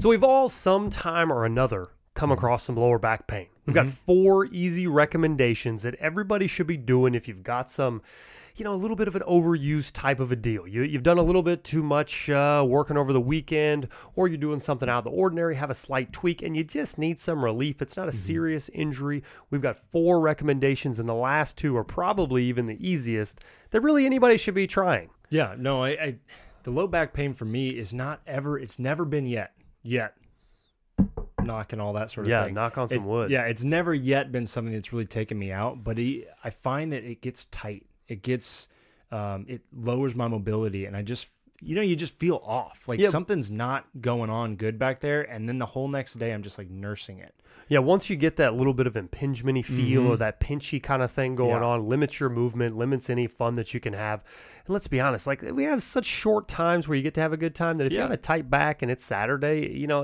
So we've all sometime or another come across some lower back pain. We've got Mhm. four easy recommendations that everybody should be doing if you've got some, you know, a little bit of an overused type of a deal. You, you've done a little bit too much uh, working over the weekend, or you're doing something out of the ordinary, have a slight tweak, and you just need some relief. It's not a serious injury. We've got four recommendations, and the last two are probably even the easiest that really anybody should be trying. Yeah, no, I, I the low back pain for me is not ever it's never been yet. Yet. Knocking all that sort of Yeah, thing. knock on some It- wood. Yeah, it's never yet been something that's really taken me out, but it, I find that it gets tight. It gets um it lowers my mobility and I just you know, you just feel off. Like Yeah. something's not going on good back there and then the whole next day I'm just like nursing it. Yeah, once you get that little bit of impingementy feel or Mhm. that pinchy kind of thing going Yeah. on, limits your movement, limits any fun that you can have. Let's be honest, like we have such short times where you get to have a good time that if you have a tight back and it's Saturday, you know,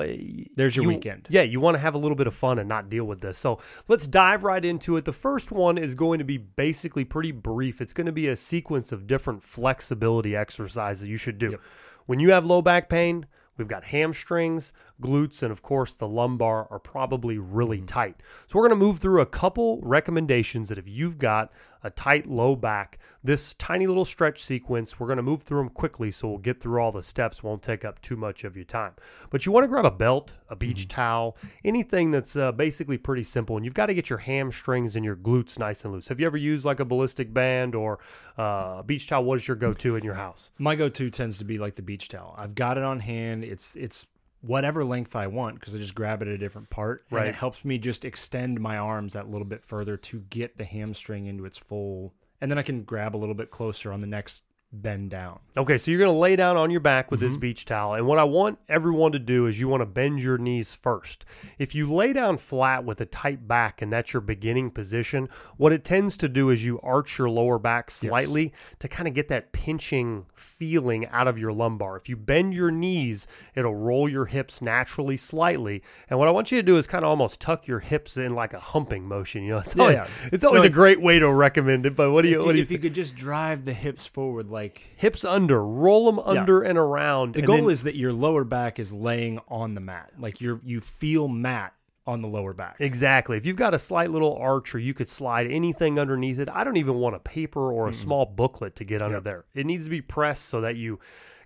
There's your you- weekend. Yeah, you want to have a little bit of fun and not deal with this. So let's dive right into it. The first one is going to be basically pretty brief. It's going to be a sequence of different flexibility exercises you should do. Yep. When you have low back pain, we've got hamstrings, glutes, and of course the lumbar are probably really Mm-hmm. tight. So we're going to move through a couple recommendations that if you've got a tight low back, this tiny little stretch sequence, we're going to move through them quickly so we'll get through all the steps, won't take up too much of your time. But you want to grab a belt, a beach Mm-hmm. towel, anything that's uh, basically pretty simple. And you've got to get your hamstrings and your glutes nice and loose. Have you ever used like a ballistic band or uh, a beach towel? What is your go to in your house? My go-to tends to be like the beach towel. I've got it on hand. It's it's whatever length I want because I just grab it at a different part. And Right. it helps me just extend my arms that little bit further to get the hamstring into its full, and then I can grab a little bit closer on the next bend down. Okay, so you're going to lay down on your back with Mm-hmm. this beach towel. And what I want everyone to do is you want to bend your knees first. If you lay down flat with a tight back and that's your beginning position, what it tends to do is you arch your lower back slightly to kind of get that pinching feeling out of your lumbar. If you bend your knees, it'll roll your hips naturally slightly. And what I want you to do is kind of almost tuck your hips in like a humping motion. You know, it's always, yeah. It's always No, a great way to recommend it. But what do you, if what do you if you could just drive the hips forward, like hips under, roll them under and around. the and goal then- is that your lower back is laying on the mat, like you're you feel mat on the lower back. Exactly. If you've got a slight little arch or you could slide anything underneath it, I don't even want a paper or a small booklet to get under Yep. there. It needs to be pressed so that you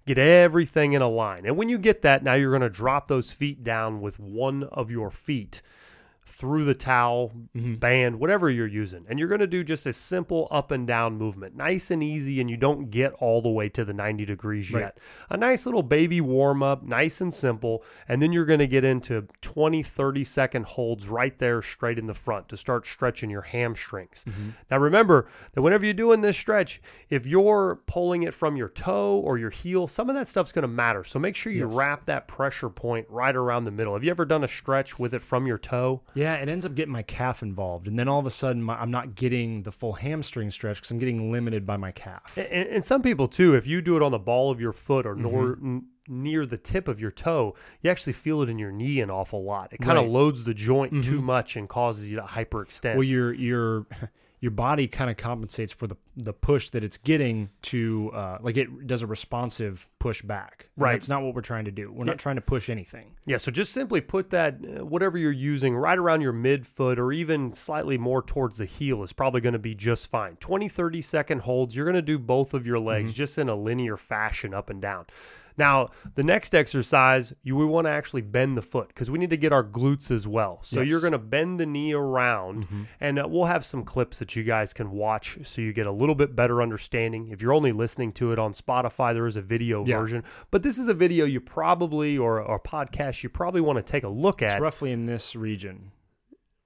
get everything in a line. And when you get that, now you're going to drop those feet down with one of your feet through the towel, mm-hmm. band, whatever you're using. And you're going to do just a simple up and down movement, nice and easy, and you don't get all the way to the 90 degrees Right. yet. A nice little baby warm up, nice and simple. And then you're going to get into 20, 30 second holds right there, straight in the front to start stretching your hamstrings. Mm-hmm. Now, remember that whenever you're doing this stretch, if you're pulling it from your toe or your heel, some of that stuff's going to matter. So make sure you Yes. wrap that pressure point right around the middle. Have you ever done a stretch with it from your toe? Yeah, it ends up getting my calf involved, and then all of a sudden my, I'm not getting the full hamstring stretch because I'm getting limited by my calf. And, and some people too, if you do it on the ball of your foot or Mm-hmm. n- near the tip of your toe, you actually feel it in your knee an awful lot. It kind of Right. loads the joint Mhm. too much and causes you to hyperextend. Well, your your your body kind of compensates for the the push that it's getting to uh, like it does a responsive push back. Right. It's not what we're trying to do. We're Yeah. not trying to push anything. yeah, so just simply put that uh, whatever you're using right around your midfoot or even slightly more towards the heel is probably going to be just fine. 20 30 second holds, you're going to do both of your legs just in a linear fashion up and down. Now, the next exercise, you we want to actually bend the foot because we need to get our glutes as well. So Yes. you're going to bend the knee around, and uh, we'll have some clips that you guys can watch so you get a little bit better understanding. If you're only listening to it on Spotify, there is a video Yeah. version, but this is a video you probably or or podcast you probably want to take a look It's at. roughly in this region.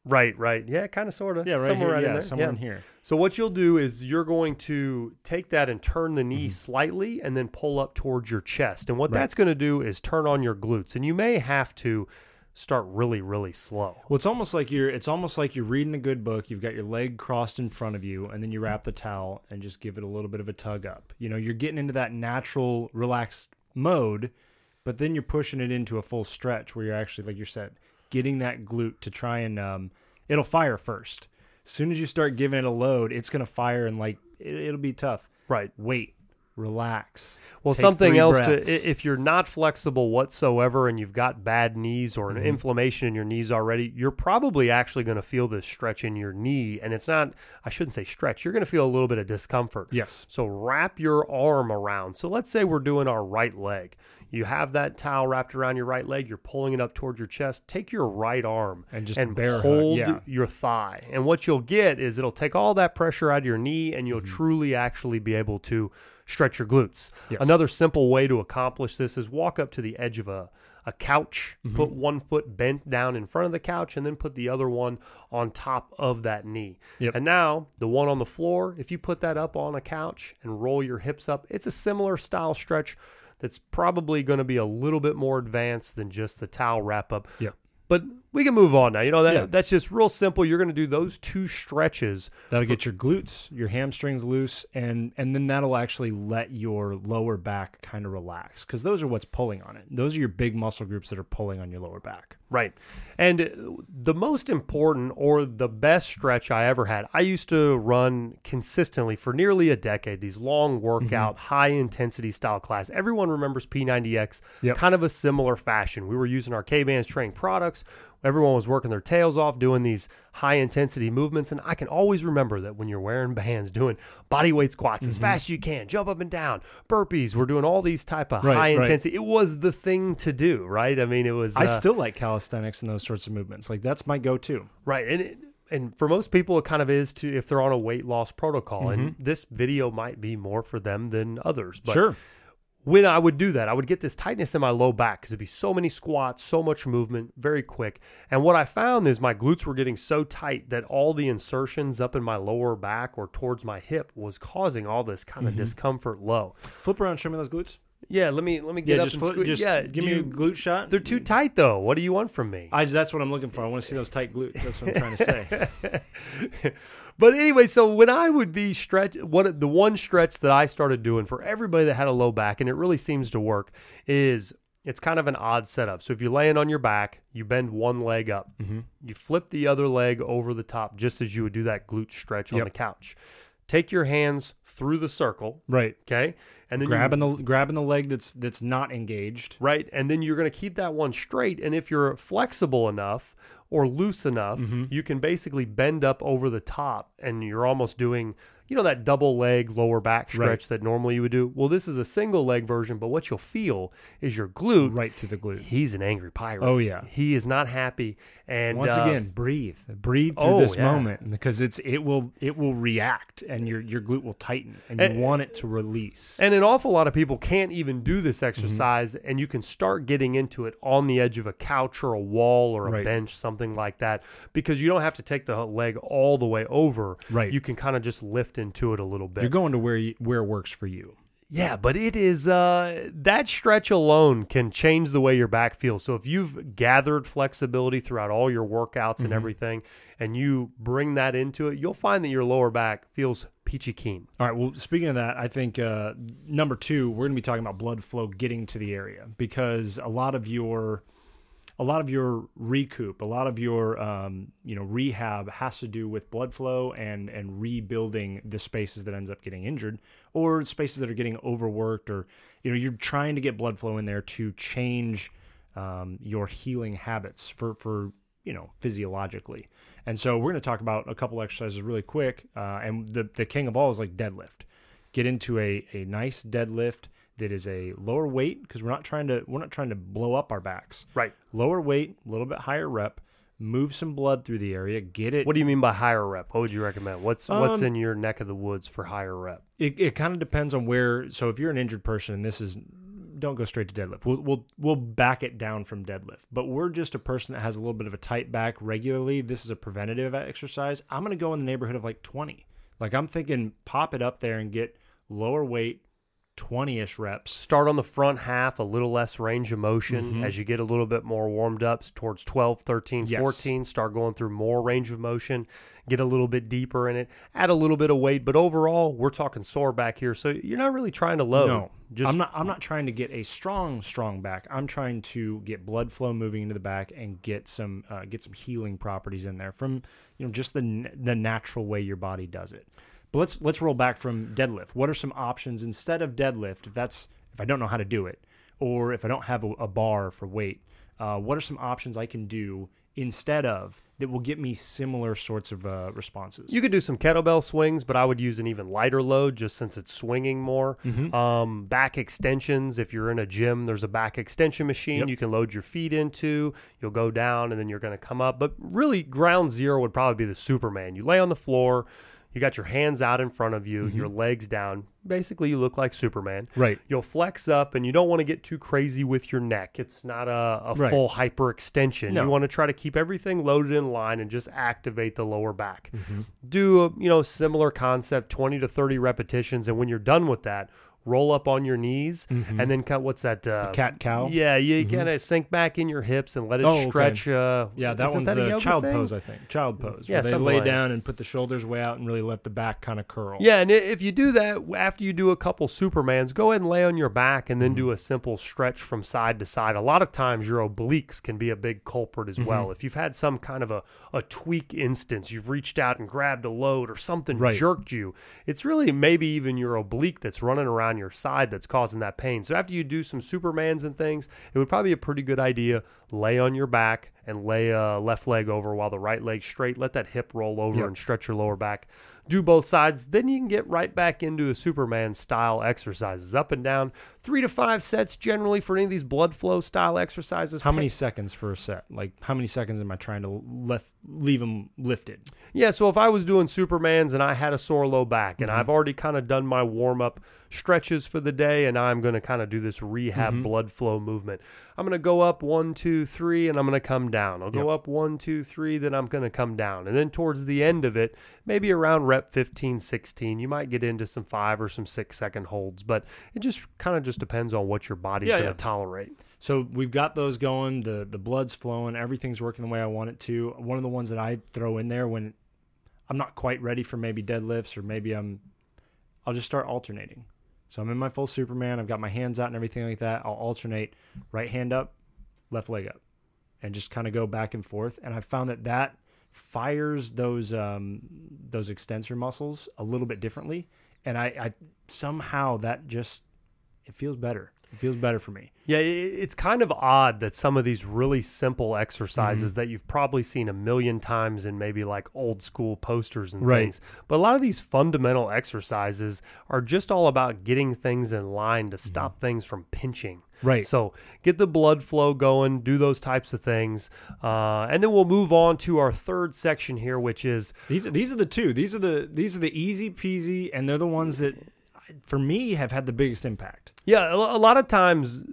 Right, right, yeah, kind of, sort of, Yeah, right somewhere here. right yeah, in there. somewhere yeah. in here. So what you'll do is you're going to take that and turn the Mm-hmm. knee slightly and then pull up towards your chest. And what Right. that's going to do is turn on your glutes. And you may have to start really really slow. Well, it's almost like you're it's almost like you're reading a good book. You've got your leg crossed in front of you, and then you wrap the towel and just give it a little bit of a tug up. You know, you're getting into that natural, relaxed mode, but then you're pushing it into a full stretch where you're actually, like you said, getting that glute to try and um, it'll fire first. As soon as you start giving it a load, it's gonna fire and like it, it'll be tough. Right. Wait, relax. Well, something else to breaths. i- if you're not flexible whatsoever and you've got bad knees or an Mm-hmm. inflammation in your knees already, you're probably actually going to feel this stretch in your knee. And it's not, I shouldn't say stretch, you're going to feel a little bit of discomfort. Yes. So wrap your arm around. So let's say we're doing our right leg. You have that towel wrapped around your right leg, you're pulling it up towards your chest. Take your right arm And just and bear hold yeah. your thigh. And what you'll get is it'll take all that pressure out of your knee and you'll Mm-hmm. truly actually be able to stretch your glutes. Yes. Another simple way to accomplish this is walk up to the edge of a a couch, Mm-hmm. put one foot bent down in front of the couch, and then put the other one on top of that knee. Yep. And now the one on the floor, if you put that up on a couch and roll your hips up, it's a similar style stretch that's probably going to be a little bit more advanced than just the towel wrap up. Yep. But we can move on now. You know that Yeah. that's just real simple. You're going to do those two stretches. That'll get your glutes, your hamstrings loose, and and then that'll actually let your lower back kind of relax because those are what's pulling on it. Those are your big muscle groups that are pulling on your lower back. Right. And the most important or the best stretch I ever had, I used to run consistently for nearly a decade, these long mm-hmm. workout, high intensity style class. Everyone remembers P90X, Yep. kind of a similar fashion. We were using our K Bands training products. Everyone was working their tails off doing these high intensity movements. And I can always remember that when you're wearing bands, doing body weight squats as fast as you can, jump up and down, burpees, we're doing all these type of Right, high right. intensity. It was the thing to do, right? I mean, it was. I uh, still like calisthenics and those sorts of movements. Like that's my go-to. Right, and it, and for most people, it kind of is to if they're on a weight loss protocol, and this video might be more for them than others. But sure. When I would do that, I would get this tightness in my low back because it'd be so many squats, so much movement, very quick. And what I found is my glutes were getting so tight that all the insertions up in my lower back or towards my hip was causing all this kind of mm-hmm. discomfort low. Flip around, show me those glutes. Yeah, let me let me get Yeah, up just, and squeeze. just yeah, give me a glute shot. They're too tight though. What do you want from me? I, that's what I'm looking for. I want to see those tight glutes. That's what I'm trying to say. but anyway, so when I would be stretch, what the one stretch that I started doing for everybody that had a low back, and it really seems to work, is it's kind of an odd setup. So if you're laying on your back, you bend one leg up, mm-hmm. you flip the other leg over the top, just as you would do that glute stretch on the couch. Take your hands through the circle, right. okay, and then you Grabbing the grabbing the leg that's that's not engaged. right? And then you're going to keep that one straight. And if you're flexible enough or loose enough, Mm-hmm. you can basically bend up over the top and you're almost doing, you know, that double leg lower back stretch Right. that normally you would do. Well, this is a single leg version, but what you'll feel is your glute. Right through the glute. He's an angry pirate. Oh, yeah. He is not happy. And Once uh, again, breathe. Breathe through oh, this yeah. moment because it's it will it will react and your your glute will tighten and you want it to release. And an awful lot of people can't even do this Mm-hmm. exercise, and you can start getting into it on the edge of a couch or a wall or a Right. bench, something like that, because you don't have to take the leg all the way over. Right. You can kind of just lift into it a little bit. You're going to where you, where it works for you. yeah, but it is uh, that stretch alone can change the way your back feels. So if you've gathered flexibility throughout all your workouts Mm-hmm. and everything, and you bring that into it, you'll find that your lower back feels peachy keen. All right. Well, speaking of that, I think uh, number two, we're going to be talking about blood flow getting to the area because a lot of your, a lot of your recoup, a lot of your, um, you know, rehab has to do with blood flow and and rebuilding the spaces that ends up getting injured or spaces that are getting overworked or, you know, you're trying to get blood flow in there to change um, your healing habits for for you know physiologically. And so we're going to talk about a couple exercises really quick. Uh, and the the king of all is like deadlift. Get into a a nice deadlift that is a lower weight because we're not trying to we're not trying to blow up our backs. Right. Lower weight, a little bit higher rep. Move some blood through the area. Get it. What do you mean by higher rep? What would you recommend? What's what's Um, in your neck of the woods for higher rep? it, it kind of depends on where so if you're an injured person and this is don't go straight to deadlift we'll, we'll we'll back it down from deadlift but we're just a person that has a little bit of a tight back regularly this is a preventative exercise i'm going to go in the neighborhood of like 20 like i'm thinking pop it up there and get lower weight 20ish reps Start on the front half, a little less range of motion. Mhm. As you get a little bit more warmed up towards 12, 13, Yes. 14, start going through more range of motion, get a little bit deeper in it, add a little bit of weight. But overall, we're talking sore back here. So you're not really trying to load. No, Just I'm not I'm not trying to get a strong strong back. I'm trying to get blood flow moving into the back and get some uh, get some healing properties in there from you know just the the natural way your body does it. But let's let's roll back from deadlift. What are some options instead of deadlift? If that's if I don't know how to do it, or if I don't have a, a bar for weight, uh, what are some options I can do instead of that will get me similar sorts of uh, responses? You could do some kettlebell swings, but I would use an even lighter load just since it's swinging more. Mm-hmm. Um, back extensions. If you're in a gym, there's a back extension machine Yep. you can load your feet into. You'll go down and then you're going to come up. But really, ground zero would probably be the Superman. You lay on the floor. You got your hands out in front of you, your legs down. Basically, you look like Superman. Mm-hmm. Right. You'll flex up, and you don't want to get too crazy with your neck. It's not a, a Right. full hyperextension. No. You want to try to keep everything loaded in line and just activate the lower back. Mm-hmm. Do a you know similar concept, twenty to thirty repetitions, and when you're done with that, roll up on your knees and then cut. What's that? Uh, cat cow. Yeah, you kind of sink back in your hips and let it Oh, okay. stretch. Uh, Yeah, that one's that a yoga child thing? pose, I think. Child pose. Yeah, where they lay like down and put the shoulders way out and really let the back kind of curl. Yeah, and if you do that after you do a couple Supermans, go ahead and lay on your back and then Mm-hmm. do a simple stretch from side to side. A lot of times your obliques can be a big culprit Mm-hmm. as well. If you've had some kind of a, a tweak instance, you've reached out and grabbed a load or something Right. jerked you, it's really maybe even your oblique that's running around your side that's causing that pain. So after you do some Supermans and things, it would probably be a pretty good idea lay on your back and lay a left leg over while the right leg's straight. Let that hip roll over Yep. and stretch your lower back. Do both sides, then you can get right back into a Superman style exercises, up and down, three to five sets generally for any of these blood flow style exercises. How many seconds for a set? Like, how many seconds am I trying to left, leave them lifted? Yeah, so if I was doing Supermans and I had a sore low back Mm-hmm. and I've already kind of done my warm up stretches for the day and I'm going to kind of do this rehab Mm-hmm. blood flow movement, I'm going to go up one, two, three, and I'm going to come down. I'll go up one, two, three, then I'm going to come down. And then towards the end of it, maybe around rep 15, 16, you might get into some five or some six second holds, but it just kind of just depends on what your body's Yeah, going to yeah. tolerate. So we've got those going. The the blood's flowing. Everything's working the way I want it to. One of the ones that I throw in there when I'm not quite ready for maybe deadlifts or maybe I'm, I'll just start alternating. So I'm in my full Superman. I've got my hands out and everything like that. I'll alternate right hand up, left leg up, and just kind of go back and forth. And I found that that fires those um, those extensor muscles a little bit differently. And I, I somehow that just it feels better. It feels better for me. Yeah, it's kind of odd that some of these really simple exercises Mm-hmm. that you've probably seen a million times in maybe like old school posters and Right. things, but a lot of these fundamental exercises are just all about getting things in line to stop things from pinching. Right. So get the blood flow going, do those types of things, uh, and then we'll move on to our third section here, which is These are these are the two. These are the these are the easy peasy, and they're the ones that, for me, have had the biggest impact. Yeah, a lot of times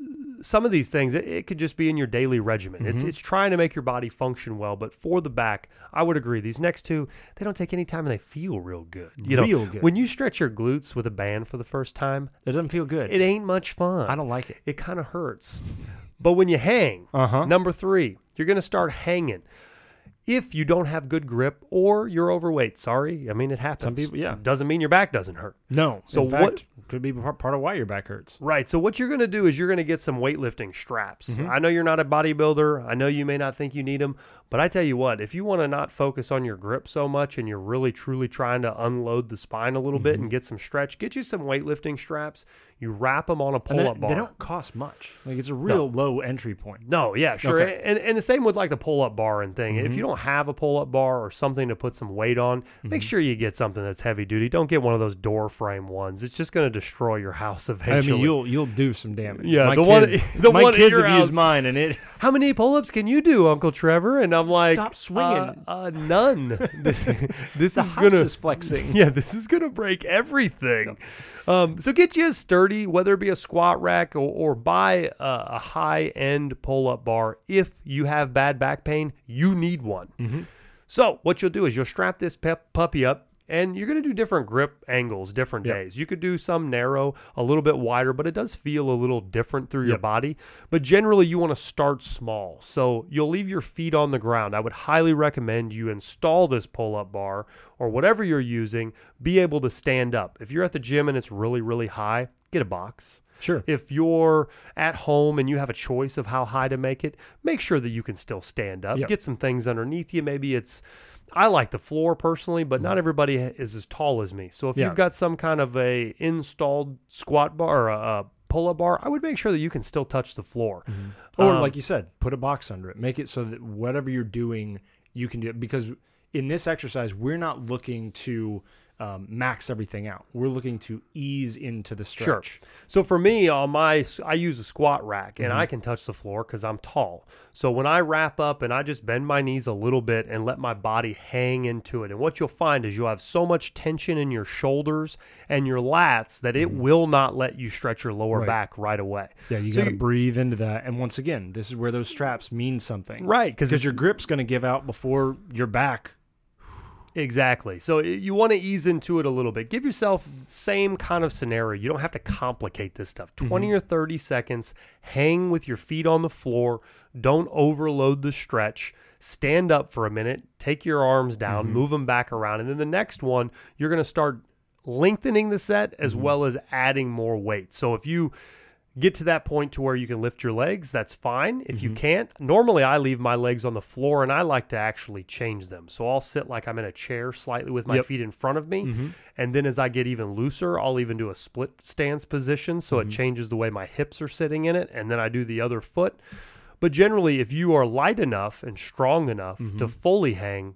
some of these things it, it could just be in your daily regimen. Mm-hmm. It's it's trying to make your body function well, but for the back, I would agree. These next two, they don't take any time and they feel real good. You know, good. when you stretch your glutes with a band for the first time, It doesn't feel good. it ain't much fun. I don't like it. It kind of hurts. But when you hang, Uh-huh. number 3, you're going to start hanging. If you don't have good grip or you're overweight, sorry, I mean it happens. Some people- yeah. doesn't mean your back doesn't hurt. No. So fact, what- could be part of why your back hurts? Right. So what you're going to do is you're going to get some weightlifting straps. Mm-hmm. I know you're not a bodybuilder. I know you may not think you need them, but I tell you what, if you want to not focus on your grip so much and you're really truly trying to unload the spine a little bit Mm-hmm. and get some stretch, get you some weightlifting straps. You wrap them on a pull-up bar. they don't cost much. Like it's a real low entry point. No, yeah, sure. Okay. And and the same with like the pull up bar and thing. Mm-hmm. If you don't have a pull up bar or something to put some weight on, Mm-hmm. make sure you get something that's heavy duty. Don't get one of those door frame ones. It's just going to destroy your house eventually. I mean, you'll you'll do some damage. Yeah, my the one- kids, the my one kids have used mine, and it. How many pull ups can you do, Uncle Trevor? And I'm like, Stop swinging. Uh, uh, none. this this The is house gonna is flexing. yeah, this is gonna break everything. Um, so get you a sturdy, whether it be a squat rack or, or buy a, a high end pull up bar. If you have bad back pain, you need one. Mm-hmm. So what you'll do is you'll strap this pep, puppy up. And you're going to do different grip angles, different Yep. days. You could do some narrow, a little bit wider, but it does feel a little different through your body. But generally, you want to start small. So you'll leave your feet on the ground. I would highly recommend you install this pull up bar or whatever you're using, be able to stand up. If you're at the gym and it's really, really high, get a box. Sure. If you're at home and you have a choice of how high to make it, make sure that you can still stand up. Yep. Get some things underneath you. Maybe it's I like the floor personally, but not everybody is as tall as me. So if Mm-hmm. Yeah. you've got some kind of a installed squat bar or a, a pull-up bar, I would make sure that you can still touch the floor. Or Um, like you said, put a box under it. Make it so that whatever you're doing, you can do it. Because in this exercise, we're not looking to um, max everything out. We're looking to ease into the Sure. stretch. So for me, on my I use a squat rack, and Mm-hmm. I can touch the floor because I'm tall. So when I wrap up and I just bend my knees a little bit and let my body hang into it, and what you'll find is you'll have so much tension in your shoulders and your lats that it will not let you stretch your lower Mm-hmm. Right. back right away. Yeah, you So got to breathe into that. And once again, this is where those straps mean something. Right, because Because your grip's going to give out before your back. Exactly. So you want to ease into it a little bit. Give yourself same kind of scenario. You don't have to complicate this stuff. Mm-hmm. 20 or 30 seconds, hang with your feet on the floor. Don't overload the stretch. Stand up for a minute, take your arms down, mm-hmm. move them back around. And then the next one, you're going to start lengthening the set as mm-hmm. well as adding more weight. So if you get to that point to where you can lift your legs, that's fine. If you mm-hmm. can't, normally I leave my legs on the floor and I like to actually change them. So I'll sit like I'm in a chair slightly with my Yep. feet in front of me. Mm-hmm. And then as I get even looser, I'll even do a split stance position so it mm-hmm. changes the way my hips are sitting in it. And then I do the other foot. But generally, if you are light enough and strong enough to fully hang,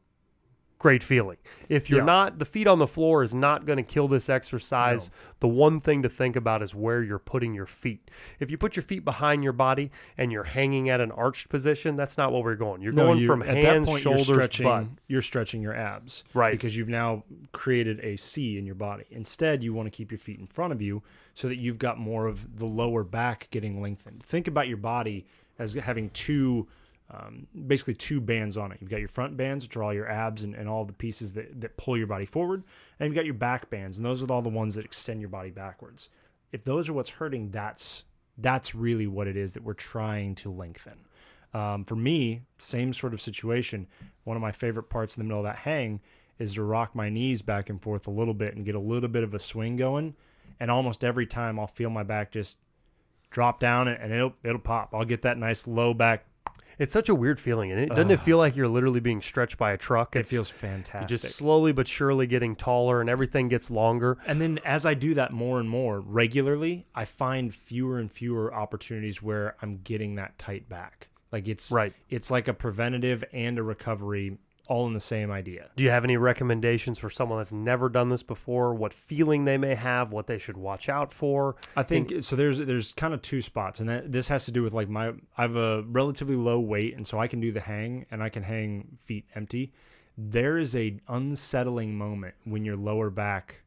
great feeling. If you're Yeah. not, the feet on the floor is not going to kill this exercise. The one thing to think about is where you're putting your feet. If you put your feet behind your body and you're hanging at an arched position, that's not where we're going. You're going you- from hands, point, shoulders, you're stretching, butt. You're stretching your abs. Right. Because you've now created a C in your body. Instead, you want to keep your feet in front of you so that you've got more of the lower back getting lengthened. Think about your body as having two, um, basically two bands on it. You've got your front bands, which are all your abs and, and all the pieces that, that pull your body forward. And you've got your back bands, and those are all the ones that extend your body backwards. If those are what's hurting, that's that's really what it is that we're trying to lengthen. Um, for me, same sort of situation. One of my favorite parts in the middle of that hang is to rock my knees back and forth a little bit and get a little bit of a swing going. And almost every time, I'll feel my back just drop down and it'll it'll pop. I'll get that nice low back. It's such a weird feeling, and it doesn't it feel like you're literally being stretched by a truck? It It's- feels you're fantastic. just slowly but surely getting taller, and everything gets longer. And then as I do that more and more regularly, I find fewer and fewer opportunities where I'm getting that tight back. Like it's Right. It's like a preventative and a recovery all in the same idea. Do you have any recommendations for someone that's never done this before? What feeling they may have? What they should watch out for? I think so. There's there's kind of two spots, and that this has to do with like my I have a relatively low weight, and so I can do the hang, and I can hang feet empty. There is a unsettling moment when your lower back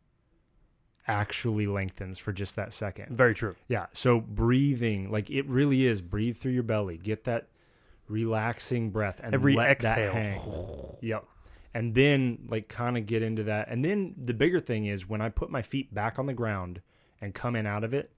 actually lengthens for just that second. Very true. Yeah. So breathing, like it really is, breathe through your belly, get that relaxing breath, and Every let exhale. That hang. Yep. And then like kind of get into that. And then the bigger thing is when I put my feet back on the ground and come in out of it,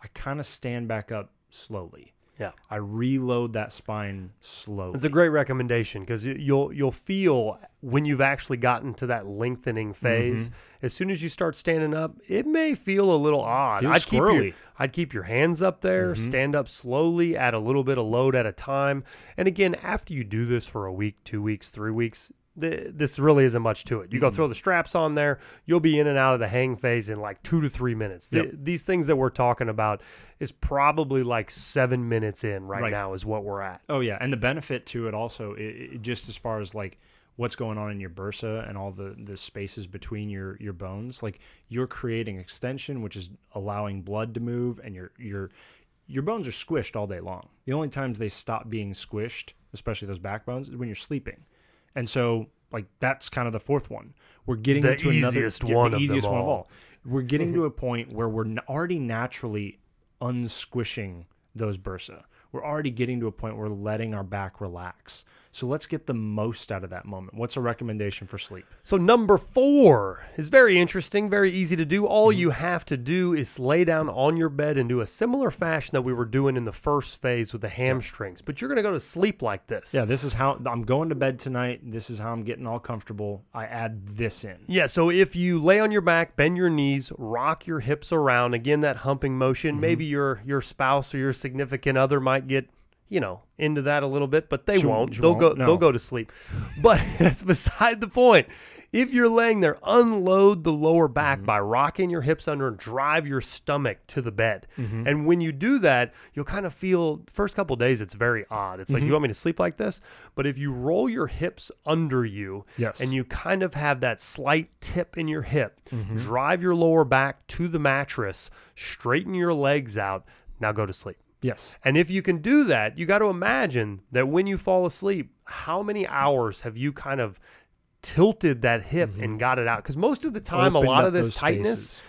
I kind of stand back up slowly. Yeah. I reload that spine slowly. It's a great recommendation because you'll you'll feel when you've actually gotten to that lengthening mm-hmm. phase. As soon as you start standing up, it may feel a little odd. Feels I'd keep your. I'd keep your hands up there, mm-hmm. stand up slowly, add a little bit of load at a time. And again, after you do this for a week, two weeks, three weeks, th- this really isn't much to it. You go mm-hmm. throw the straps on there, you'll be in and out of the hang phase in like two to three minutes. Th- Yep. these things that we're talking about is probably like seven minutes in right, Right. now is what we're at. Oh yeah, and the benefit to it also, i i just as far as like what's going on in your bursa and all the the spaces between your your bones, like you're creating extension, which is allowing blood to move, and your your your bones are squished all day long. The only times they stop being squished, especially those backbones, is when you're sleeping, and so like that's kind of the fourth one. We're getting The into another one the of them easiest one of all. all. We're getting to mm-hmm. a point where we're already naturally unsquishing those bursa. we're already getting to a point where we're letting our back relax. So let's get the most out of that moment. What's a recommendation for sleep? So number four is very interesting, very easy to do. All mm-hmm. you have to do is lay down on your bed and do a similar fashion that we were doing in the first phase with the hamstrings. But you're going to go to sleep like this. Yeah, this is how I'm going to bed tonight. This is how I'm getting all comfortable. I add this in. Yeah, so if you lay on your back, bend your knees, rock your hips around, again that humping motion, mm-hmm. maybe your your spouse or your significant other might get, you know, into that a little bit, but they She- won't. she they'll won't? go No. they'll go to sleep. But that's beside the point. If you're laying there, unload the lower back mm-hmm. by rocking your hips under and drive your stomach to the bed. Mm-hmm. And when you do that, you'll kind of feel first couple days it's very odd. It's like you mm-hmm. want me to sleep like this, but if you roll your hips under you Yes. and you kind of have that slight tip in your hip, drive your lower back to the mattress, straighten your legs out, now go to sleep. Yes. And if you can do that, you got to imagine that when you fall asleep, how many hours have you kind of tilted that hip and got it out? Because most of the time, Opened a lot of this tightness spaces.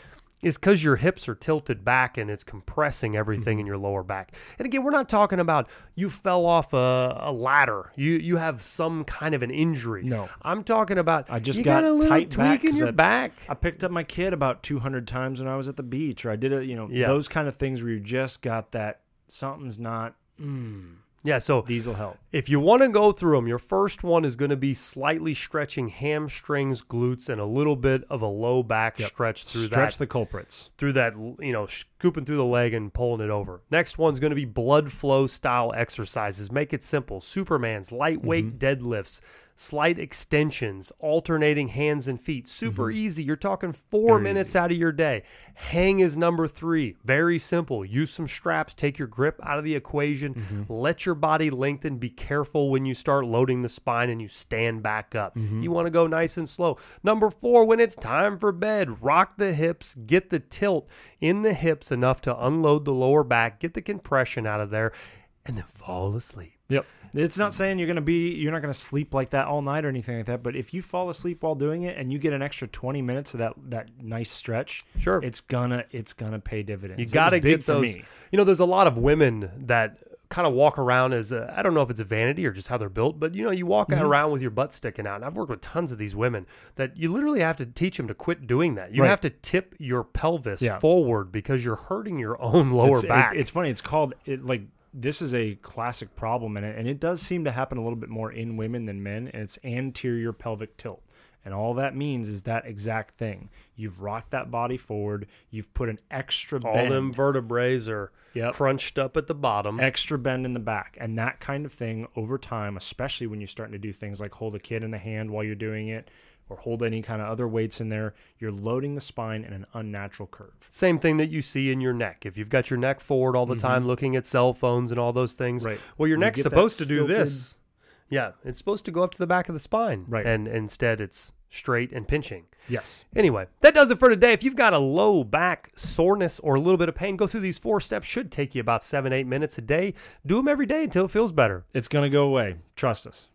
is because your hips are tilted back and it's compressing everything Mm-hmm. in your lower back. And again, we're not talking about you fell off a, a ladder, you you have some kind of an injury. No. I'm talking about I just you got got a little tight tweak in your I- back. I picked up my kid about 200 times when I was at the beach, or I did it, you know, Yeah. those kind of things where you just got that something's not. Mm, Yeah, so these will help. If you want to go through them, your first one is going to be slightly stretching hamstrings, glutes, and a little bit of a low back stretch through Stretch that Stretch the culprits. through that you know scooping through the leg and pulling it over. Next one's going to be blood flow style exercises. Make it simple. Superman's lightweight deadlifts, slight extensions, alternating hands and feet. Super mm-hmm. easy. You're talking 4 Very minutes out of your day. Hang is number 3. Very simple. Use some straps, take your grip out of the equation. Mm-hmm. Let your body lengthen. Be careful when you start loading the spine and you stand back up. Mm-hmm. You want to go nice and slow. Number 4, when it's time for bed, rock the hips, get the tilt in the hips enough to unload the lower back, get the compression out of there, and then fall asleep. Yep. It's not saying you're going to be, you're not going to sleep like that all night or anything like that. But if you fall asleep while doing it and you get an extra 20 minutes of that, that nice stretch, Sure. it's gonna, it's gonna pay dividends. You got to get those. You know, there's a lot of women that kind of walk around as I I don't know if it's a vanity or just how they're built, but you know, you walk Mm-hmm. around with your butt sticking out. And I've worked with tons of these women that you literally have to teach them to quit doing that. You Right. have to tip your pelvis Yeah. forward because you're hurting your own lower it's, back. It's, it's funny. It's called it like this is a classic problem in it, and it does seem to happen a little bit more in women than men. And it's anterior pelvic tilt, and all that means is that exact thing. You've rocked that body forward. You've put an extra All bend, them vertebrae are Yep. crunched up at the bottom. extra bend in the back, and that kind of thing over time, especially when you're starting to do things like hold a kid in the hand while you're doing it. Or hold any kind of other weights in there, you're loading the spine in an unnatural curve. Same thing that you see in your neck. If you've got your neck forward all the time looking at cell phones and all those things, Mm-hmm. Right. well, your You neck's supposed to do stilted- this. Yeah, it's supposed to go up to the back of the spine. Right. And instead it's straight and pinching. Yes. Anyway, that does it for today. If you've got a low back soreness or a little bit of pain, go through these four steps. Should take you about seven, eight minutes a day. Do them every day until it feels better. It's going to go away. Trust us.